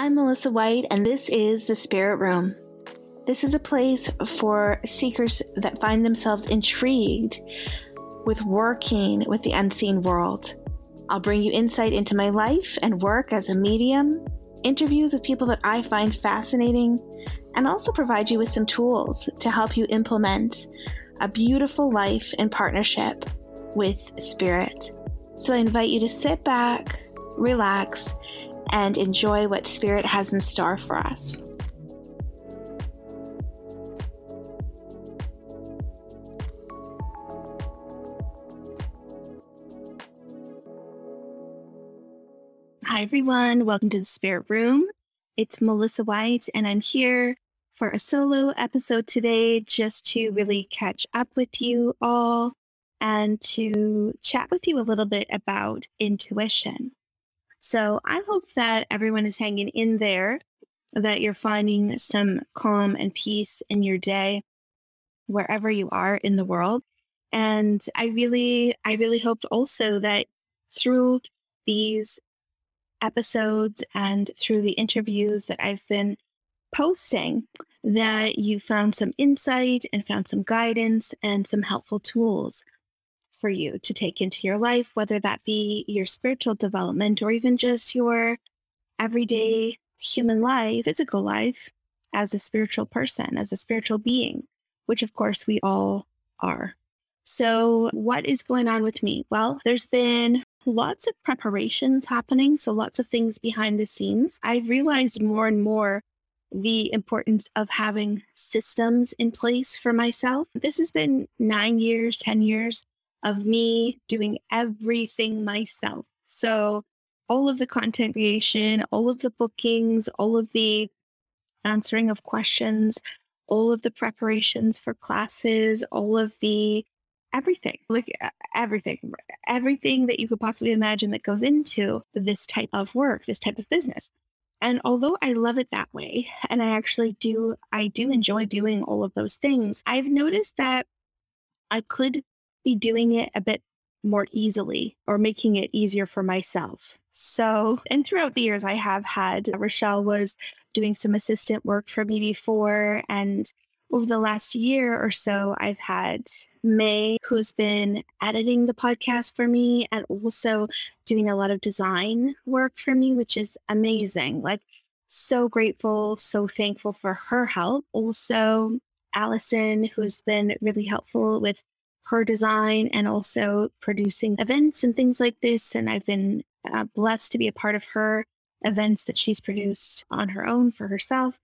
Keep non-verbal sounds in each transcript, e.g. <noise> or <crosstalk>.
I'm Melissa White, and this is the Spirit Room. This is a place for seekers that find themselves intrigued with working with the unseen world. I'll bring you insight into my life and work as a medium, interviews with people that I find fascinating, and also provide you with some tools to help you implement a beautiful life in partnership with Spirit. So I invite you to sit back, relax, and enjoy what Spirit has in store for us. Hi, everyone. Welcome to the Spirit Room. It's Melissa White, and I'm here for a solo episode today just to really catch up with you all and to chat with you a little bit about intuition. So I hope that everyone is hanging in there, that you're finding some calm and peace in your day, wherever you are in the world. And I really, I really hoped also that through these episodes and through the interviews that I've been posting, that you found some insight and found some guidance and some helpful tools for you to take into your life, whether that be your spiritual development or even just your mm-hmm. everyday human life, physical life as a spiritual person, as a spiritual being, which of course we all are. So, what is going on with me? Well, there's been lots of preparations happening, so lots of things behind the scenes. I've realized more and more the importance of having systems in place for myself. This has been nine years, 10 years of me doing everything myself. So, all of the content creation, all of the bookings, all of the answering of questions, all of the preparations for classes, all of the everything, like everything, everything that you could possibly imagine that goes into this type of work, this type of business. And although I love it that way, and I actually do, I do enjoy doing all of those things, I've noticed that I could be doing it a bit more easily or making it easier for myself. So, and throughout the years, I have had uh, Rochelle was doing some assistant work for me before. And over the last year or so, I've had May, who's been editing the podcast for me and also doing a lot of design work for me, which is amazing. Like, so grateful, so thankful for her help. Also, Allison, who's been really helpful with her design and also producing events and things like this. And I've been uh, blessed to be a part of her events that she's produced on her own for herself.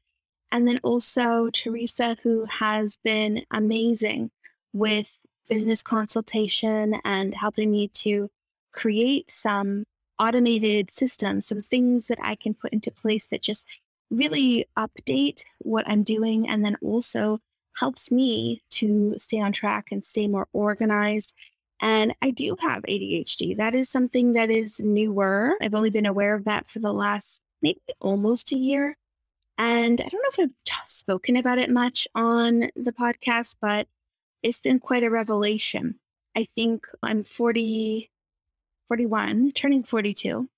And then also Teresa, who has been amazing with business consultation and helping me to create some automated systems, some things that I can put into place that just really update what I'm doing and then also helps me to stay on track and stay more organized. And I do have ADHD. That is something that is newer. I've only been aware of that for the last maybe almost a year. And I don't know if I've t- spoken about it much on the podcast, but it's been quite a revelation. I think I'm 40, 41, turning 42.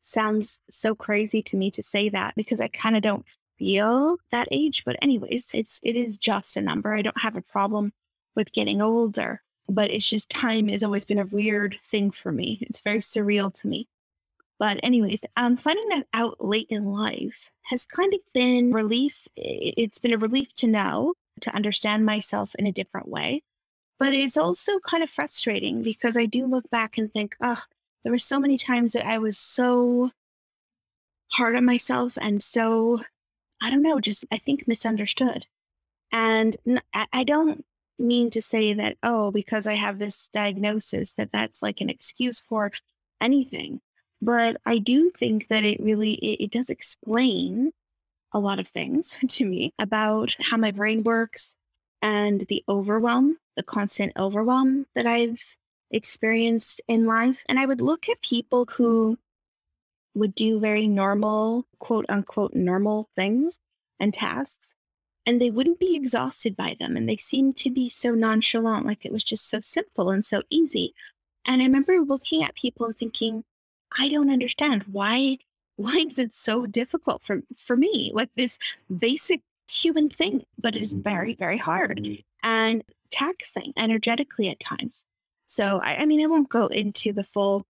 Sounds so crazy to me to say that because I kind of don't feel that age. But anyways, it's it is just a number. I don't have a problem with getting older, but it's just time has always been a weird thing for me. It's very surreal to me. But anyways, um, finding that out late in life has kind of been relief. It's been a relief to know, to understand myself in a different way. But it's also kind of frustrating because I do look back and think, oh, there were so many times that I was so hard on myself and so I don't know, just I think misunderstood. And I don't mean to say that, oh, because I have this diagnosis, that that's like an excuse for anything. But I do think that it really it, it does explain a lot of things <laughs> to me about how my brain works and the overwhelm, the constant overwhelm that I've experienced in life. And I would look at people who would do very normal, quote unquote, normal things and tasks, and they wouldn't be exhausted by them. And they seemed to be so nonchalant, like it was just so simple and so easy. And I remember looking at people and thinking, I don't understand. Why why is it so difficult for, for me? Like this basic human thing, but it is mm-hmm. very, very hard and taxing energetically at times. So, I, I mean, I won't go into the full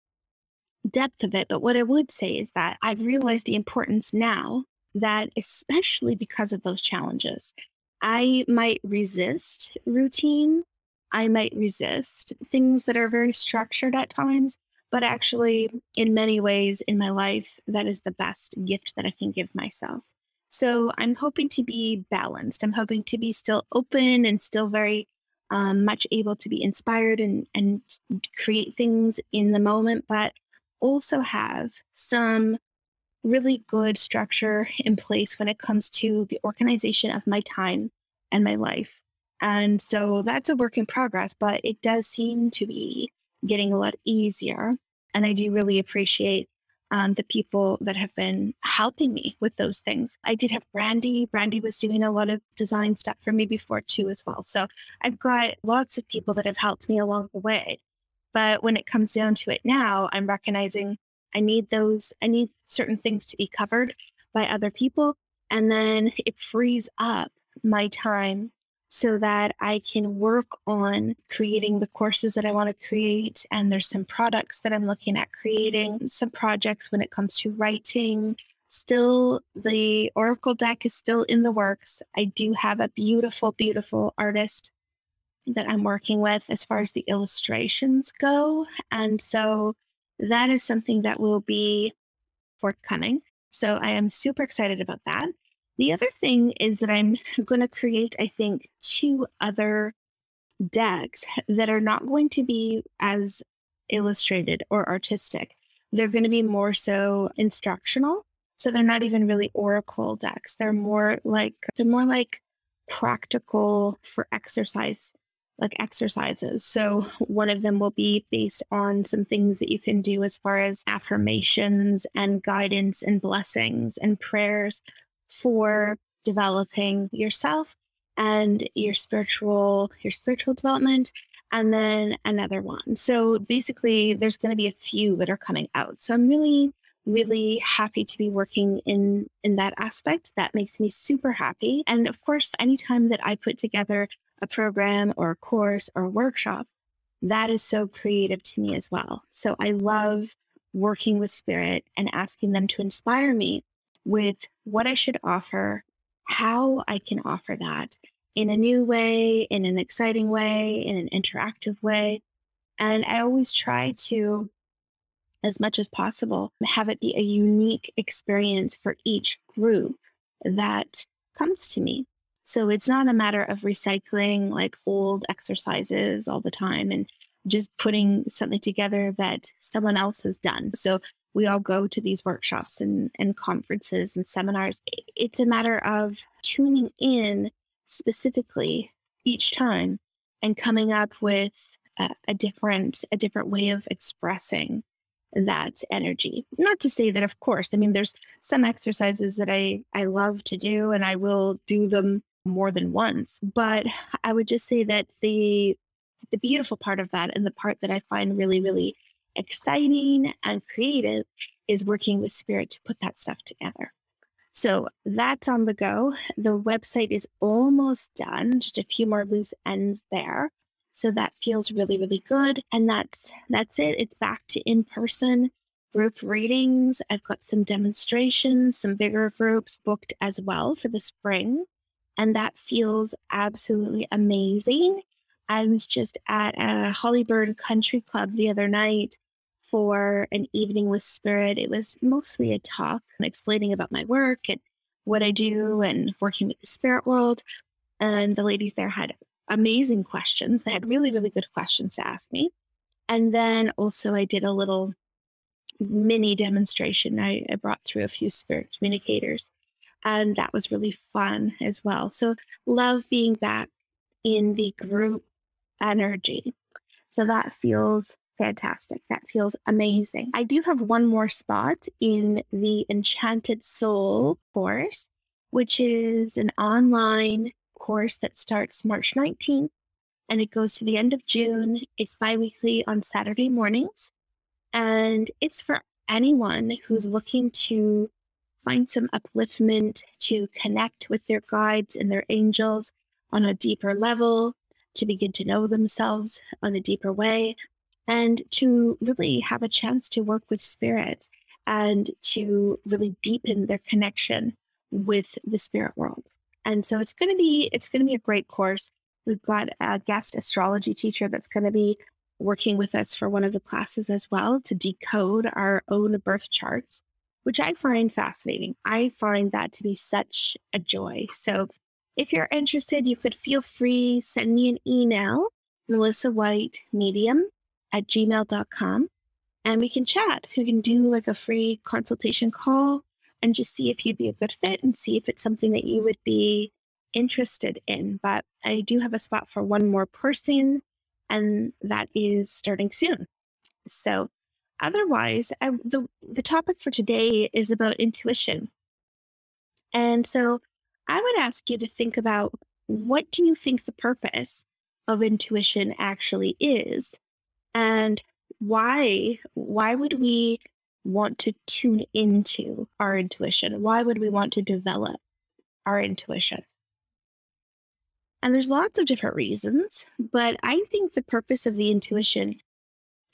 depth of it, but what I would say is that I've realized the importance now that, especially because of those challenges, I might resist routine. I might resist things that are very structured at times, but actually, in many ways in my life, that is the best gift that I can give myself. So I'm hoping to be balanced. I'm hoping to be still open and still very um, much able to be inspired and, and create things in the moment, but also have some really good structure in place when it comes to the organization of my time and my life. And so that's a work in progress, but it does seem to be getting a lot easier. And I do really appreciate um, the people that have been helping me with those things. I did have Brandy. Brandy was doing a lot of design stuff for me before too, as well. So I've got lots of people that have helped me along the way. But when it comes down to it now, I'm recognizing I need those, I need certain things to be covered by other people. And then it frees up my time so that I can work on creating the courses that I want to create. And there's some products that I'm looking at creating, some projects when it comes to writing. Still, the Oracle deck is still in the works. I do have a beautiful, beautiful artist that I'm working with as far as the illustrations go. And so that is something that will be forthcoming. So I am super excited about that. The other thing is that I'm <laughs> going to create, I think, two other decks that are not going to be as illustrated or artistic. They're going to be more so instructional. So they're not even really oracle decks. They're more like they're more like practical for exercise like exercises. So one of them will be based on some things that you can do as far as affirmations and guidance and blessings and prayers for developing yourself and your spiritual your spiritual development and then another one. So basically there's going to be a few that are coming out. So I'm really really happy to be working in in that aspect that makes me super happy and of course anytime that i put together a program or a course or a workshop, that is so creative to me as well. So I love working with spirit and asking them to inspire me with what I should offer, how I can offer that in a new way, in an exciting way, in an interactive way. And I always try to, as much as possible, have it be a unique experience for each group that comes to me. So it's not a matter of recycling like old exercises all the time and just putting something together that someone else has done. So we all go to these workshops and, and conferences and seminars. It's a matter of tuning in specifically each time and coming up with a, a different a different way of expressing that energy. Not to say that, of course, I mean, there's some exercises that I, I love to do and I will do them more than once. But I would just say that the the beautiful part of that and the part that I find really, really exciting and creative is working with spirit to put that stuff together. So that's on the go. The website is almost done, just a few more loose ends there. So that feels really, really good. And that's that's it. It's back to in-person group readings. I've got some demonstrations, some bigger groups booked as well for the spring and that feels absolutely amazing. I was just at a Hollyburn Country Club the other night for an evening with spirit. It was mostly a talk explaining about my work and what I do and working with the spirit world. And the ladies there had amazing questions. They had really, really good questions to ask me. And then also, I did a little mini demonstration. I, I brought through a few spirit communicators and that was really fun as well. So, love being back in the group energy. So, that feels fantastic. That feels amazing. I do have one more spot in the Enchanted Soul course, which is an online course that starts March 19th and it goes to the end of June. It's bi weekly on Saturday mornings. And it's for anyone who's looking to find some upliftment, to connect with their guides and their angels on a deeper level, to begin to know themselves on a deeper way, and to really have a chance to work with spirit and to really deepen their connection with the spirit world. And so it's going to be it's going to be a great course. We've got a guest astrology teacher that's going to be working with us for one of the classes as well to decode our own birth charts, which I find fascinating. I find that to be such a joy. So if you're interested, you could feel free, send me an email, Melissa White Medium at gmail.com, and we can chat. We can do like a free consultation call and just see if you'd be a good fit and see if it's something that you would be interested in. But I do have a spot for one more person and that is starting soon. So, otherwise, I, the the topic for today is about intuition, and so I would ask you to think about what do you think the purpose of intuition actually is, and why why would we want to tune into our intuition? Why would we want to develop our intuition? And there's lots of different reasons, but I think the purpose of the intuition,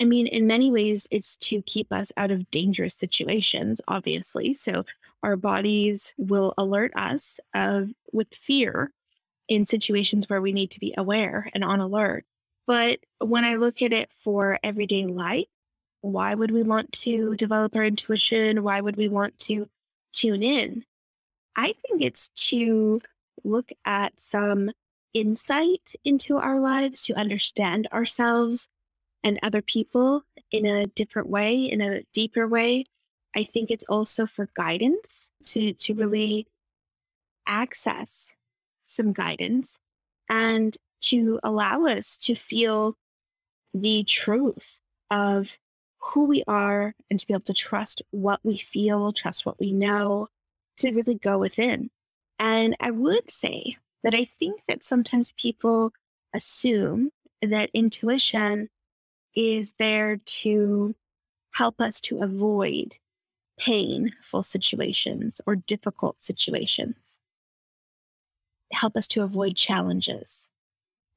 I mean, in many ways, it's to keep us out of dangerous situations, obviously. So our bodies will alert us of with fear in situations where we need to be aware and on alert. But when I look at it for everyday life, why would we want to develop our intuition? Why would we want to tune in? I think it's to look at some insight into our lives, to understand ourselves and other people in a different way, in a deeper way. I think it's also for guidance to, to really access some guidance and to allow us to feel the truth of who we are and to be able to trust what we feel, trust what we know, to really go within. And I would say that I think that sometimes people assume that intuition is there to help us to avoid painful situations or difficult situations, help us to avoid challenges.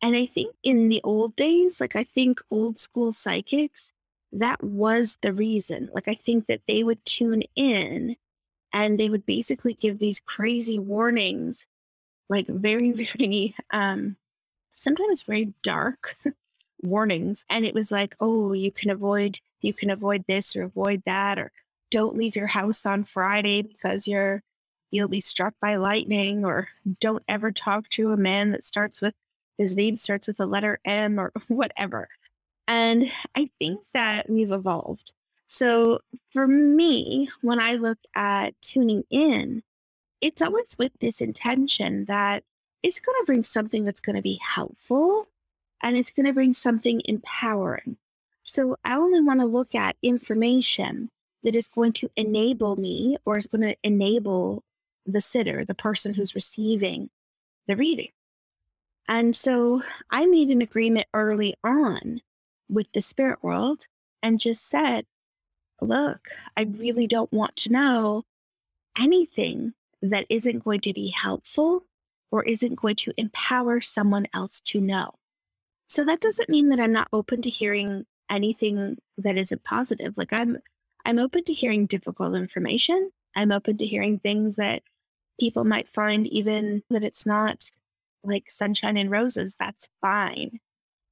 And I think in the old days, like I think old school psychics, that was the reason. Like I think that they would tune in and they would basically give these crazy warnings like very, <laughs> very, um, sometimes very dark warnings. And it was like, oh, you can avoid, you can avoid this or avoid that, or don't leave your house on Friday because you're, you'll be struck by lightning, or don't ever talk to a man that starts with, his name starts with the letter M or <laughs> whatever. And I think that we've evolved. So for me, when I look at tuning in, it's always with this intention that it's going to bring something that's going to be helpful and it's going to bring something empowering. So I only want to look at information that is going to enable me or is going to enable the sitter, the person who's receiving the reading. And so I made an agreement early on with the spirit world and just said, look, I really don't want to know anything that isn't going to be helpful or isn't going to empower someone else to know. So that doesn't mean that I'm not open to hearing anything that isn't positive. Like I'm I'm open to hearing difficult information. I'm open to hearing things that people might find even that it's not like sunshine and roses. That's fine.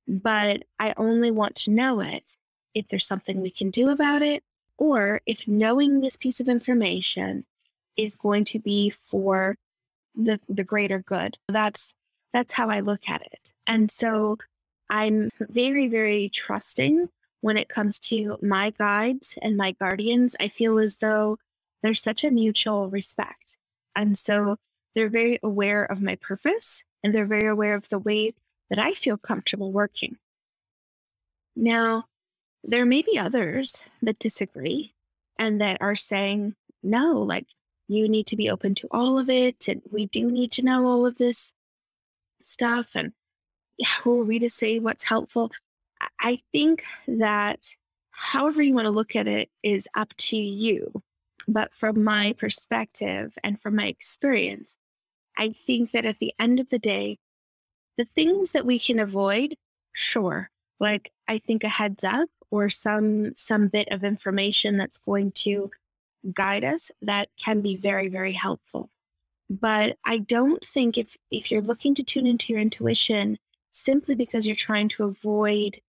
But I only want to know it if there's something we can do about it or if knowing this piece of information is going to be for the the greater good. That's that's how I look at it. And so I'm very very trusting when it comes to my guides and my guardians. I feel as though there's such a mutual respect. And so they're very aware of my purpose and they're very aware of the way that I feel comfortable working. Now, there may be others that disagree and that are saying, no, like you need to be open to all of it. And we do need to know all of this stuff. And who are we to say what's helpful? I think that however you want to look at it is up to you. But from my perspective and from my experience, I think that at the end of the day, the things that we can avoid, sure. Like I think a heads up or some some bit of information that's going to guide us that can be very very helpful. But I don't think if if you're looking to tune into your intuition simply because you're trying to avoid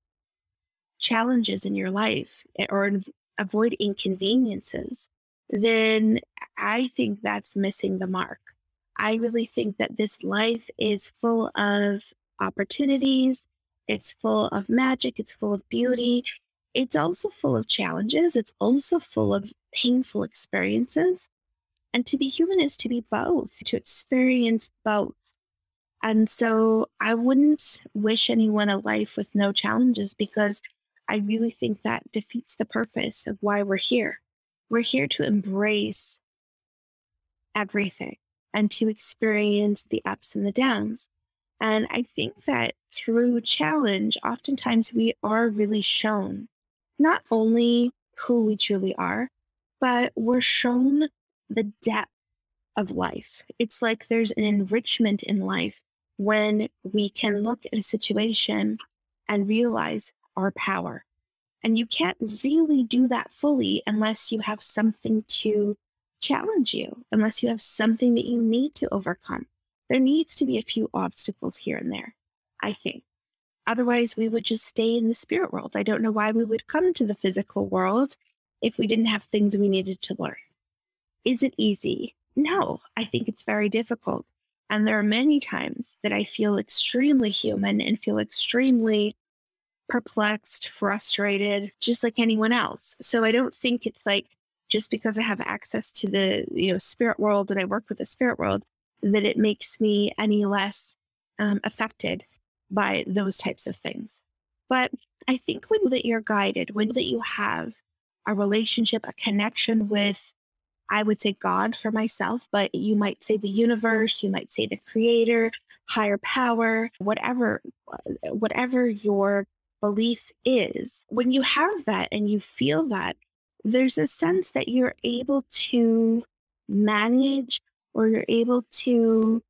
challenges in your life eh, or avoid inconveniences, then I think that's missing the mark. I really think that this life is full of opportunities, it's full of magic, it's full of beauty. It's also full of challenges, it's also full of painful experiences. And to be human is to be both, to experience both. And so I wouldn't wish anyone a life with no challenges because I really think that defeats the purpose of why we're here. We're here to embrace everything and to experience the ups and the downs. And I think that through challenge, oftentimes we are really shown not only who we truly are, but we're shown the depth of life. It's like there's an enrichment in life when we can look at a situation and realize our power. And you can't really do that fully unless you have something to challenge you, unless you have something that you need to overcome. There needs to be a few obstacles here and there, I think. Otherwise, we would just stay in the spirit world. I don't know why we would come to the physical world if we didn't have things we needed to learn. Is it easy? No, I think it's very difficult. And there are many times that I feel extremely human and feel extremely perplexed, frustrated, just like anyone else. So I don't think it's like just because I have access to the you know spirit world and I work with the spirit world that it makes me any less um, affected by those types of things. But I think when that you're guided, when that you have a relationship, a connection with, I would say God for myself, but you might say the universe, you might say the creator, higher power, whatever, uh, whatever your belief is. When you have that and you feel that, there's a sense that you're able to manage or you're able to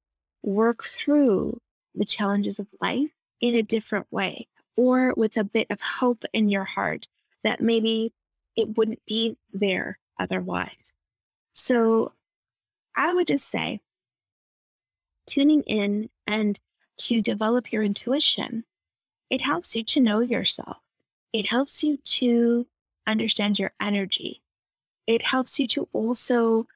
work through the challenges of life in a different way or with a bit of hope in your heart that maybe it wouldn't be there otherwise. So I would just say tuning in and to develop your intuition, it helps you to know yourself. It helps you to understand your energy. It helps you to also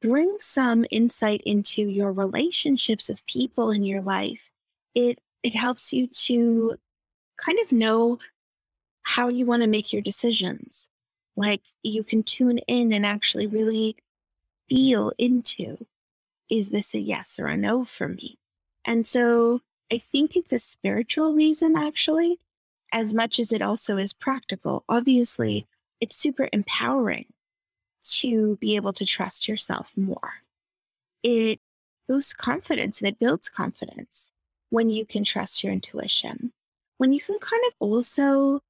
bring some insight into your relationships of people in your life. It it helps you to kind of know how you want to make your decisions. Like you can tune in and actually really feel into is this a yes or a no for me? And so I think it's a spiritual reason, actually, as much as it also is practical. Obviously, it's super empowering to be able to trust yourself more. It boosts confidence and it builds confidence when you can trust your intuition, when you can kind of also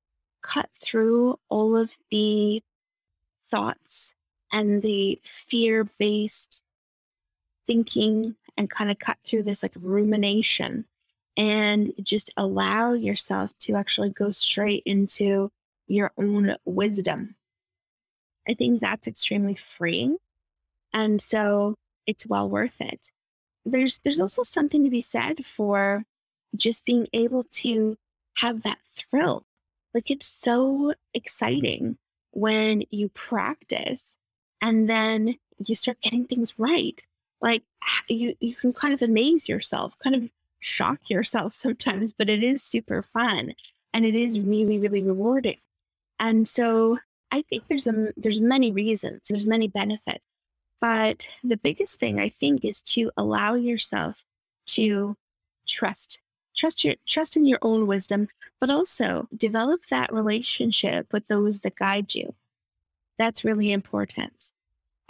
cut through all of the thoughts and the fear based thinking and kind of cut through this like rumination and just allow yourself to actually go straight into your own wisdom. I think that's extremely freeing. And so it's well worth it. There's there's also something to be said for just being able to have that thrill. Like it's so exciting when you practice and then you start getting things right. Like you you can kind of amaze yourself, kind of shock yourself <laughs> sometimes, but it is super fun and it is really really rewarding. And so I think there's a there's many reasons, there's many benefits. But the biggest thing I think is to allow yourself to trust trust your trust in your own wisdom, but also develop that relationship with those that guide you. That's really important.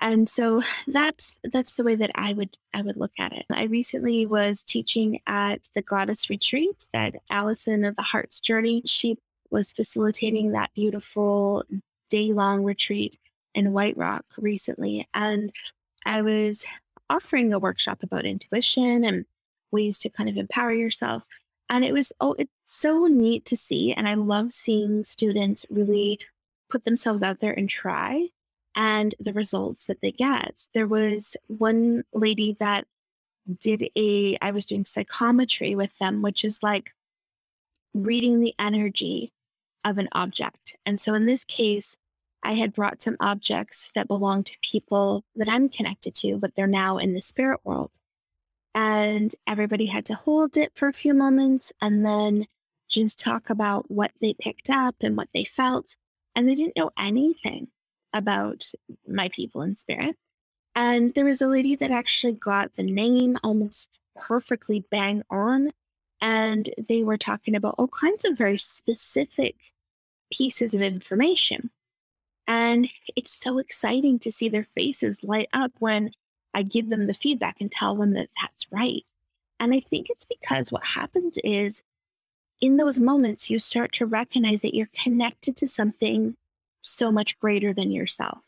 And so that's that's the way that I would I would look at it. I recently was teaching at the Goddess Retreat that Allison of the Heart's Journey she was facilitating that beautiful day long retreat in White Rock recently. And I was offering a workshop about intuition and ways to kind of empower yourself. And it was, oh, it's so neat to see. And I love seeing students really put themselves out there and try and the results that they get. There was one lady that did a, I was doing psychometry with them, which is like reading the energy of an object. And so in this case, I had brought some objects that belong to people that I'm connected to, but they're now in the spirit world. And everybody had to hold it for a few moments and then just talk about what they picked up and what they felt. And they didn't know anything about my people in spirit. And there was a lady that actually got the name almost perfectly bang on. And they were talking about all kinds of very specific pieces of information. And it's so exciting to see their faces light up when I give them the feedback and tell them that that's right. And I think it's because what happens is in those moments, you start to recognize that you're connected to something so much greater than yourself.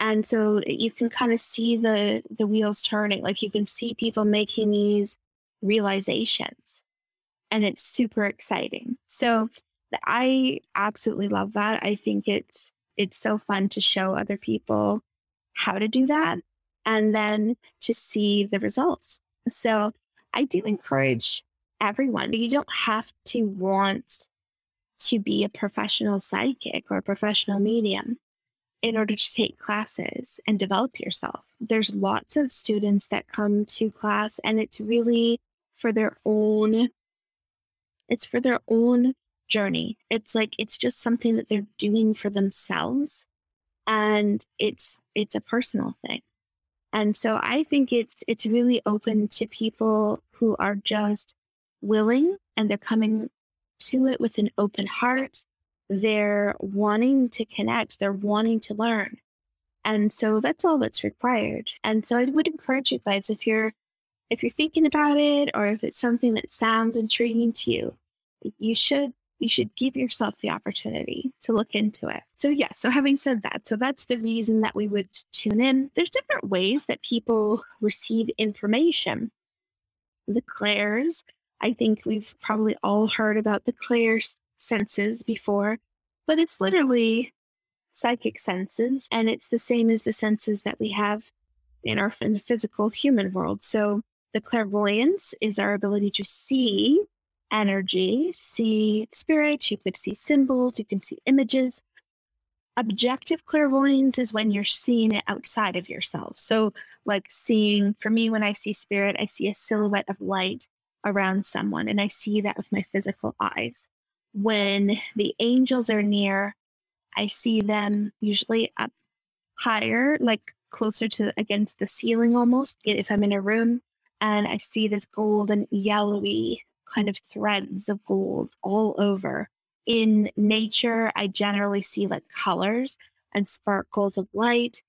And so eh, you can kind of see the the wheels turning. Like you can see people making these realizations. And it's super exciting. So I absolutely love that. I think it's it's so fun to show other people how to do that and then to see the results. So I do encourage everyone. You don't have to want to be a professional psychic or a professional mm-hmm. medium in order to take classes and develop yourself. There's lots of students that come to class and it's really for their own it's for their own journey. It's like it's just something that they're doing for themselves and it's it's a personal thing. And so I think it's it's really open to people who are just willing and they're coming to it with an open heart. They're wanting to connect, they're wanting to learn. And so that's all that's required. And so I would encourage you guys if you're if you're thinking about it or if it's something that sounds intriguing to you, you should you should give yourself the opportunity to look into it. So, yeah, so having said that, so that's the reason that we would tune in. There's different ways that people receive information. The clairs, I think we've probably all heard about the clair senses before, but it's literally psychic senses, and it's the same as the senses that we have in our in the physical human world. So, the clairvoyance is our ability to see energy, see spirits, you could see symbols, you can see images. Objective clairvoyance is when you're seeing it outside of yourself. So, like seeing, for me, when I see spirit, I see a silhouette of light around someone, and I see that with my physical eyes. When the angels are near, I see them usually up higher, like closer to against the ceiling almost, if I'm in a room, and I see this golden yellowy kind of threads of gold all over. In nature, I generally see like colors and sparkles of light,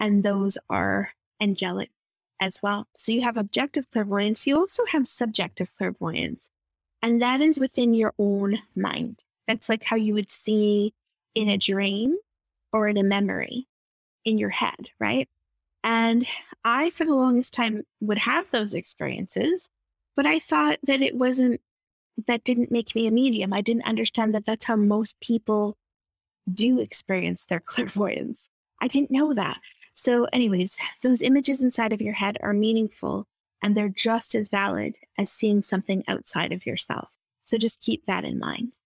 and those are angelic as well. So you have objective clairvoyance, you also have subjective clairvoyance, and that is within your own mind. That's like how you would see in a dream or in a memory in your head, right? And I, for the longest time, would have those experiences but I thought that it wasn't, that didn't make me a medium. I didn't understand that that's how most people do experience their <laughs> clairvoyance. I didn't know that. So, anyways, those images inside of your head are meaningful and they're just as valid as seeing something outside of yourself. So, just keep that in mind.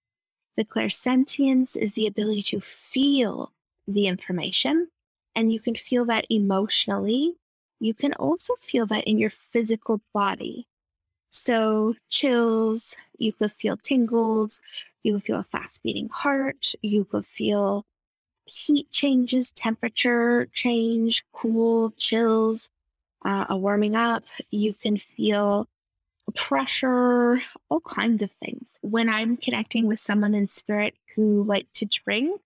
The clairsentience is the ability to feel the information, and you can feel that emotionally. You can also feel that in your physical body. So, chills, you could feel tingles, you could feel a fast beating heart, you could feel heat changes, temperature change, cool, chills, uh, a warming up. You can feel pressure, all kinds of things. When I'm connecting with someone in spirit who like to drink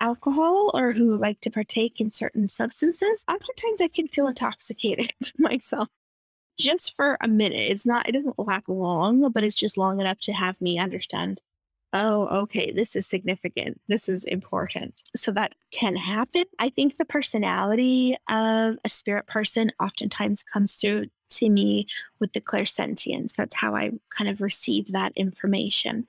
alcohol or who like to partake in certain substances, oftentimes I can feel intoxicated <laughs> myself just for a minute. It's not, it doesn't last long, but it's just long enough to have me understand oh, okay, this is significant. This is important. So that can happen. I think the personality of a spirit person oftentimes comes through to me with the clairsentience. That's how I kind of receive that information.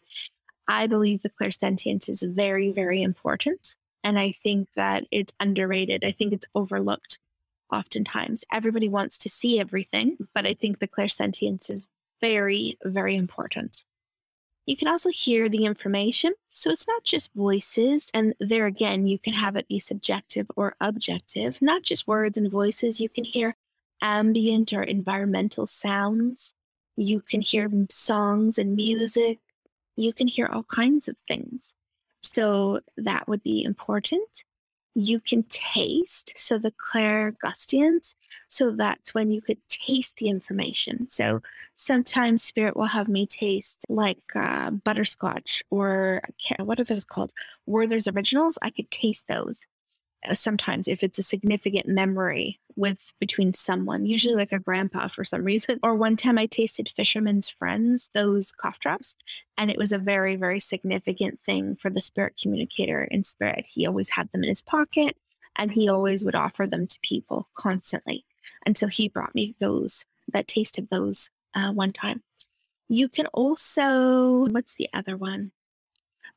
I believe the clairsentience is very, very important. And I think that it's underrated. I think it's overlooked oftentimes. Everybody wants to see everything, but I think the clairsentience is very, very important. You can also hear the information. So it's not just voices. And there again, you can have it be subjective or objective, not just words and voices. You can hear ambient or environmental sounds. You can hear songs and music. You can hear all kinds of things. So that would be important you can taste. So the clairgustance. So that's when you could taste the information. So sometimes spirit will have me taste like uh, butterscotch or what are those called? Werther's originals. I could taste those. Uh, sometimes if it's a significant memory with between someone, usually like a grandpa for some reason. Or one time I tasted Fisherman's Friends, those cough drops, and it was a very, very significant thing for the spirit communicator in spirit. He always had them in his pocket and he always would offer them to people constantly. until he brought me those, that taste of those uh, one time. You can also, what's the other one?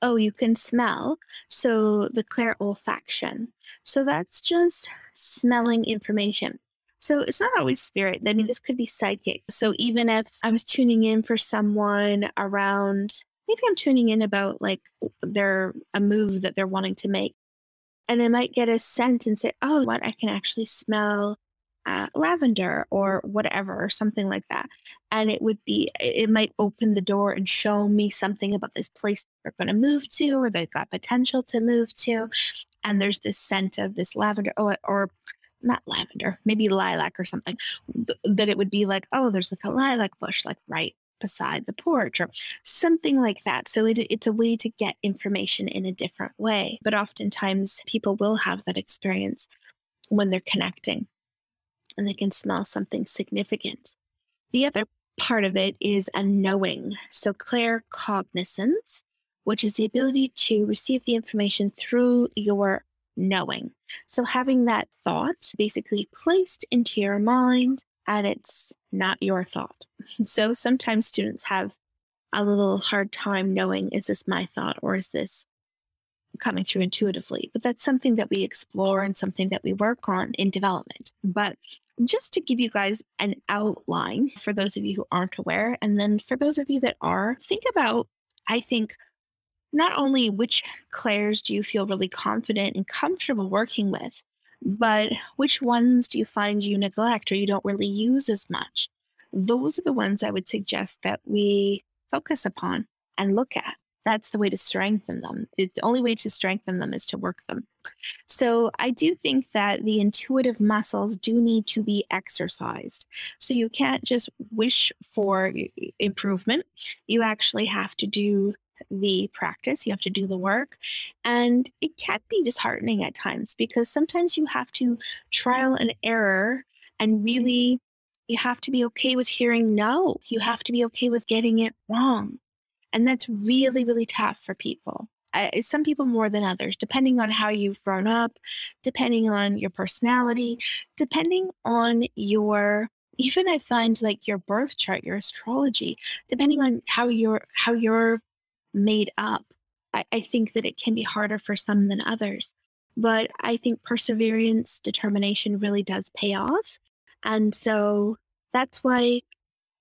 Oh, you can smell. So the clairolfaction. So that's just smelling information. So it's not always spirit. I mean, this could be psychic. So even if I was tuning in for someone around, maybe I'm tuning in about like their a move that they're wanting to make, and I might get a scent and say, "Oh, what? I can actually smell uh, lavender or whatever, or something like that. And it would be, it might open the door and show me something about this place they're going to move to or they've got potential to move to. And there's this scent of this lavender, or, oh, or not lavender, maybe lilac or something, that it would be like, oh, there's like a lilac bush, like right beside the porch or something like that. So it, it's a way to get information in a different way. But oftentimes people will have that experience when they're connecting and they can smell something significant. The other part of it is a knowing. So, claircognizance, which is the ability to receive the information through your knowing. So, having that thought basically placed into your mind and it's not your thought. <laughs> So, sometimes students have a little hard time knowing is this my thought or is this coming through intuitively? But that's something that we explore and something that we work on in development. But just to give you guys an outline for those of you who aren't aware, and then for those of you that are, think about, I think, not only which clairs do you feel really confident and comfortable working with, but which ones do you find you neglect or you don't really use as much? Those are the ones I would suggest that we focus upon and look at that's the way to strengthen them. The only way to strengthen them is to work them. So I do think that the intuitive muscles do need to be exercised. So you can't just wish for improvement. You actually have to do the practice, you have to do the work. And it can be disheartening at times because sometimes you have to trial and error and really you have to be okay with hearing no. You have to be okay with getting it wrong. And that's really, really tough for people. Some people more than others, depending on how you've grown up, depending on your personality, depending on your even I find like your birth chart, your astrology, depending on how you're how you're made up. I, I think that it can be harder for some than others. But I think perseverance, determination really does pay off. And so that's why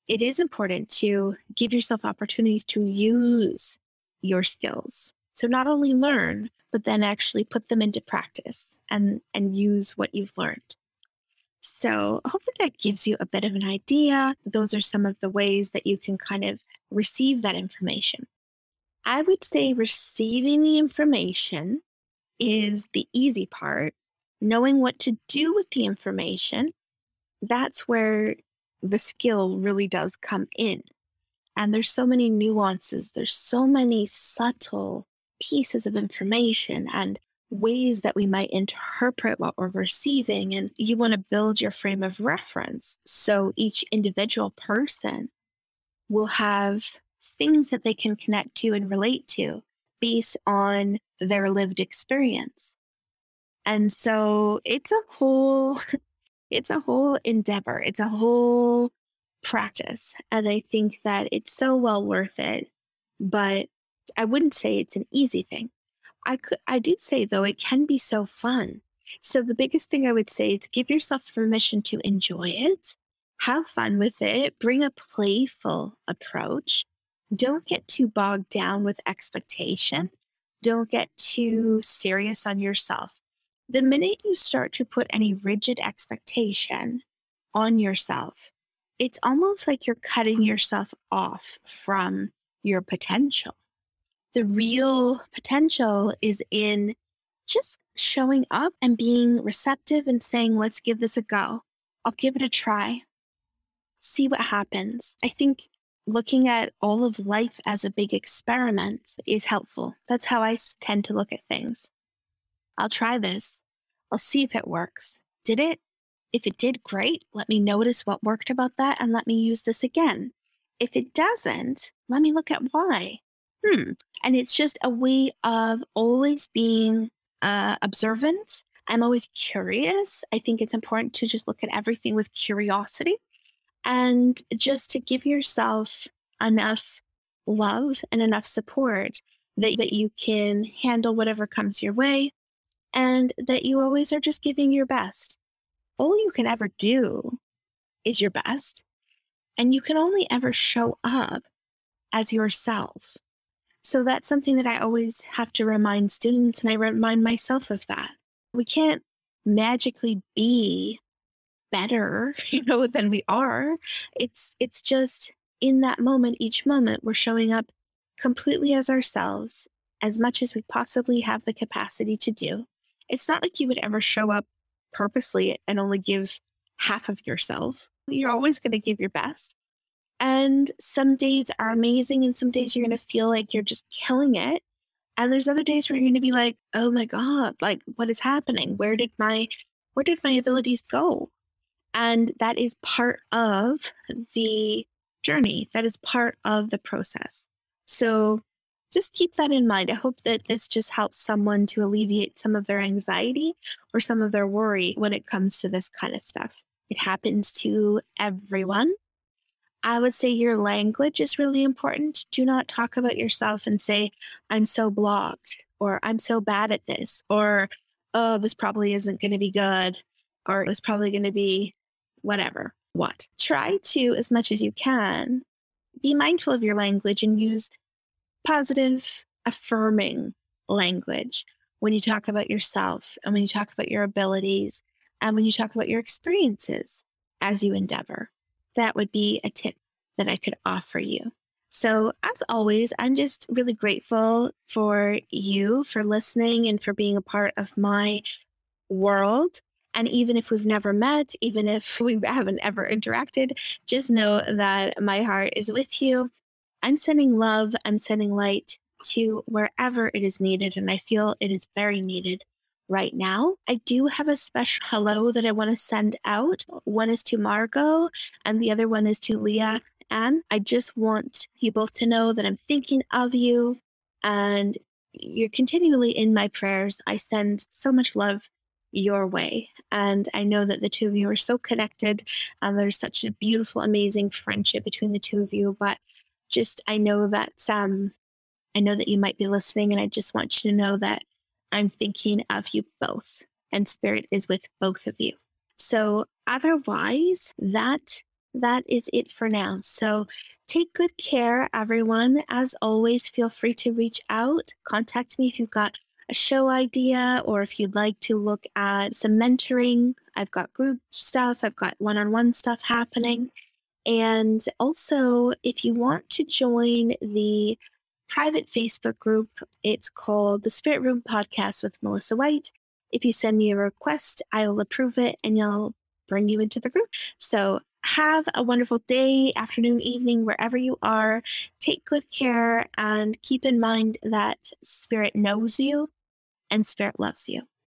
it is important to give yourself opportunities to use your skills. So not only learn, but then actually put them into practice and, and use what you've learned. So hopefully that gives you a bit of an idea. Those are some of the ways that you can kind of receive that information. I would say receiving the information is the easy part. Knowing what to do with the information, that's where the skill really does come in. And there's so many nuances, there's so many subtle pieces of information and ways that we might interpret what we're receiving. And you want to build your frame of reference. So each individual person will have things that they can connect to and relate to based on their lived experience. And so it's a whole <laughs> it's a whole endeavor. It's a whole practice. And I think that it's so well worth it. But I wouldn't say it's an easy thing. I could I do say though it can be so fun. So the biggest thing I would say is give yourself permission to enjoy it. Have fun with it. Bring a playful approach. Don't get too bogged down with expectation. Don't get too serious on yourself. The minute you start to put any rigid expectation on yourself, it's almost like you're cutting yourself off from your potential. The real potential is in just showing up and being receptive and saying, let's give this a go. I'll give it a try. See what happens. I think looking at all of life as a big experiment is helpful. That's how I tend to look at things. I'll try this. I'll see if it works. Did it? If it did, great. Let me notice what worked about that and let me use this again. If it doesn't, let me look at why. Hmm. And it's just a way of always being uh, observant. I'm always curious. I think it's important to just look at everything with curiosity and just to give yourself enough love and enough support that, that you can handle whatever comes your way and that you always are just giving your best. All you can ever do is your best, and you can only ever show up as yourself. So that's something that I always have to remind students, and I remind myself of that. We can't magically be better, <laughs> you know, than we are. It's it's just in that moment, each moment, we're showing up completely as ourselves, as much as we possibly have the capacity to do. It's not like you would ever show up purposely and only give half of yourself. You're always going to give your best. And some days are amazing, and some days you're going to feel like you're just killing it. And there's other days where you're going to be like, "Oh my god, like what is happening? Where did my where did my abilities go?" And that is part of the journey. That is part of the process. So just keep that in mind. I hope that this just helps someone to alleviate some of their anxiety or some of their worry when it comes to this kind of stuff. It happens to everyone. I would say your language is really important. Do not talk about yourself and say, I'm so blocked, or I'm so bad at this, or oh, this probably isn't going to be good, or it's probably going to be whatever. What? Try to, as much as you can, be mindful of your language and use positive, affirming language when you talk about yourself and when you talk about your abilities and when you talk about your experiences as you endeavor that would be a tip that I could offer you. So, as always, I'm just really grateful for you for listening and for being a part of my world. And even if we've never met, even if <laughs> we haven't ever interacted, just know that my heart is with you. I'm sending love, I'm sending light to wherever it is needed. And I feel it is very needed right now. I do have a special <laughs> hello that I want to send out. One is to Margot, and the other one is to Leah. And I just want you both to know that I'm thinking of you and you're continually in my prayers. I send so much love your way. And I know that the two of you are so connected and there's such a beautiful, amazing friendship between the two of you. But just, I know that, um, I know that you might be listening and I just want you to know that I'm thinking of you both, and spirit is with both of you. So otherwise, that that is it for now. So take good care, everyone. As always, feel free to reach out. Contact me if you've got a show idea or if you'd like to look at some mentoring. I've got group stuff, I've got one on one stuff happening. And also, if you want to join the private Facebook group. It's called the Spirit Room Podcast with Melissa White. If you send me a request, I will approve it and I'll bring you into the group. So have a wonderful day, afternoon, evening, wherever you are. Take good care and keep in mind that Spirit knows you and Spirit loves you.